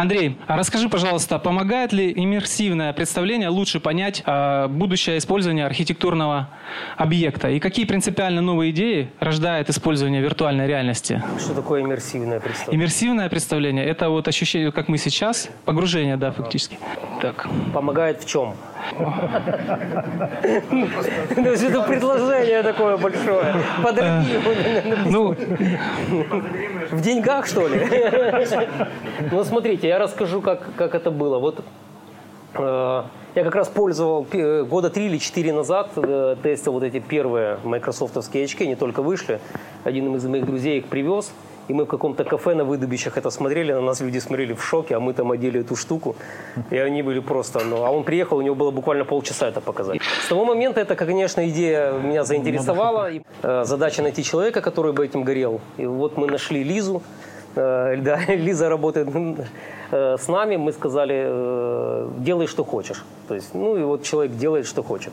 Андрей, а расскажи, пожалуйста, помогает ли иммерсивное представление лучше понять э, будущее использование архитектурного объекта? И какие принципиально новые идеи рождает использование виртуальной реальности? Что такое иммерсивное представление? Иммерсивное представление – это вот ощущение, как мы сейчас, погружение, да, фактически. Так. Помогает в чем? То есть это предложение такое большое. Ну, в деньгах, что ли? Ну, смотрите, я расскажу, как, как это было. Вот э, я как раз пользовал э, года три или четыре назад, э, тестил вот эти первые майкрософтовские очки, они только вышли. Один из моих друзей их привез. И мы в каком-то кафе на выдубищах это смотрели, на нас люди смотрели в шоке, а мы там одели эту штуку. И они были просто, ну, а он приехал, у него было буквально полчаса это показать. С того момента это, конечно, идея меня заинтересовала. И, э, задача найти человека, который бы этим горел. И вот мы нашли Лизу. Э, да, Лиза работает э, с нами. Мы сказали, э, делай, что хочешь. То есть, ну и вот человек делает, что хочет.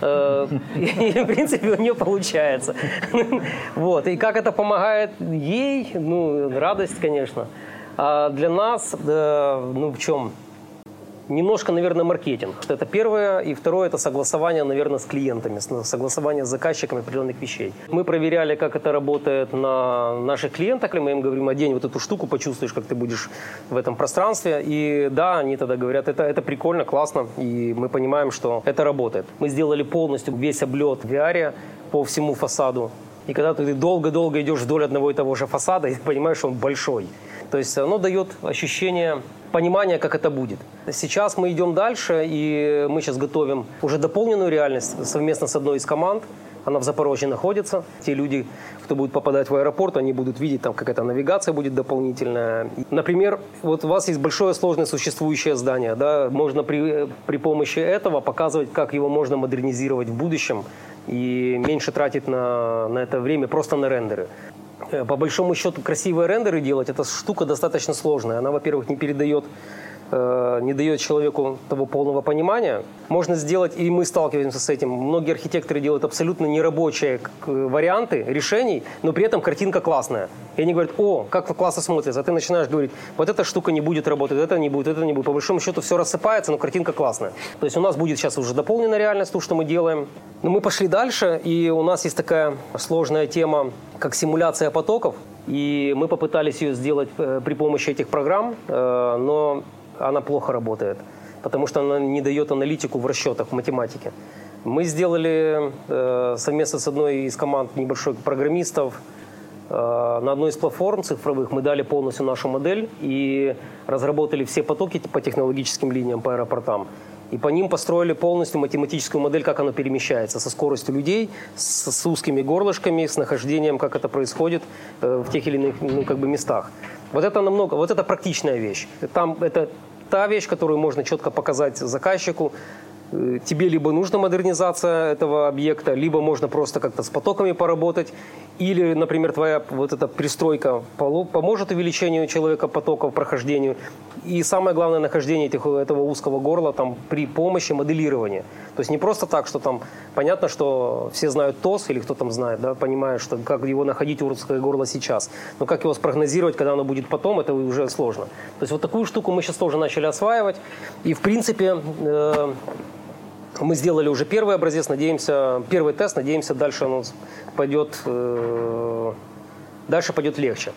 Э, и, в принципе, у нее получается. Вот. И как это помогает ей? Ну, радость, конечно. А для нас, ну, в чем? Немножко, наверное, маркетинг. Это первое. И второе – это согласование, наверное, с клиентами, согласование с заказчиками определенных вещей. Мы проверяли, как это работает на наших клиентах. Мы им говорим, одень вот эту штуку, почувствуешь, как ты будешь в этом пространстве. И да, они тогда говорят, это, это прикольно, классно. И мы понимаем, что это работает. Мы сделали полностью весь облет в VR по всему фасаду. И когда ты долго-долго идешь вдоль одного и того же фасада, и понимаешь, что он большой. То есть оно дает ощущение понимания, как это будет. Сейчас мы идем дальше, и мы сейчас готовим уже дополненную реальность совместно с одной из команд. Она в Запорожье находится. Те люди, кто будет попадать в аэропорт, они будут видеть, там какая-то навигация будет дополнительная. Например, вот у вас есть большое сложное существующее здание. Да? Можно при, при помощи этого показывать, как его можно модернизировать в будущем и меньше тратить на, на это время просто на рендеры. Э, по большому счету красивые рендеры делать, эта штука достаточно сложная. Она, во-первых, не передает Э, не дает человеку того полного понимания. Можно сделать, и мы сталкиваемся с этим, многие архитекторы делают абсолютно нерабочие варианты решений, но при этом картинка классная. И они говорят, о, как классно смотрится. А ты начинаешь говорить, вот эта штука не будет работать, это не будет, это не будет. По большому счету все рассыпается, но картинка классная. То есть у нас будет сейчас уже дополненная реальность, то, что мы делаем. Но мы пошли дальше, и у нас есть такая сложная тема, как симуляция потоков. И мы попытались ее сделать э, при помощи этих программ, э, но она плохо работает, потому что она не дает аналитику в расчетах, в математике. Мы сделали э, совместно с одной из команд небольшой программистов на одной из платформ цифровых мы дали полностью нашу модель и разработали все потоки по технологическим линиям по аэропортам. И по ним построили полностью математическую модель, как оно перемещается, со скоростью людей, с, с узкими горлышками, с нахождением, как это происходит э, в тех или иных ну, как бы местах. Вот это намного, вот это практичная вещь. Там это та вещь, которую можно четко показать заказчику, тебе либо нужна модернизация этого объекта, либо можно просто как-то с потоками поработать, или, например, твоя вот эта пристройка поможет увеличению человека потоков, прохождению, и самое главное, нахождение этих, этого узкого горла там, при помощи моделирования. То есть не просто так, что там понятно, что все знают ТОС, или кто там знает, да, понимая, что как его находить узкое горло сейчас, но как его спрогнозировать, когда оно будет потом, это уже сложно. То есть вот такую штуку мы сейчас тоже начали осваивать, и в принципе э, мы сделали уже первый образец, надеемся, первый тест, надеемся, дальше он пойдет, э, дальше пойдет легче.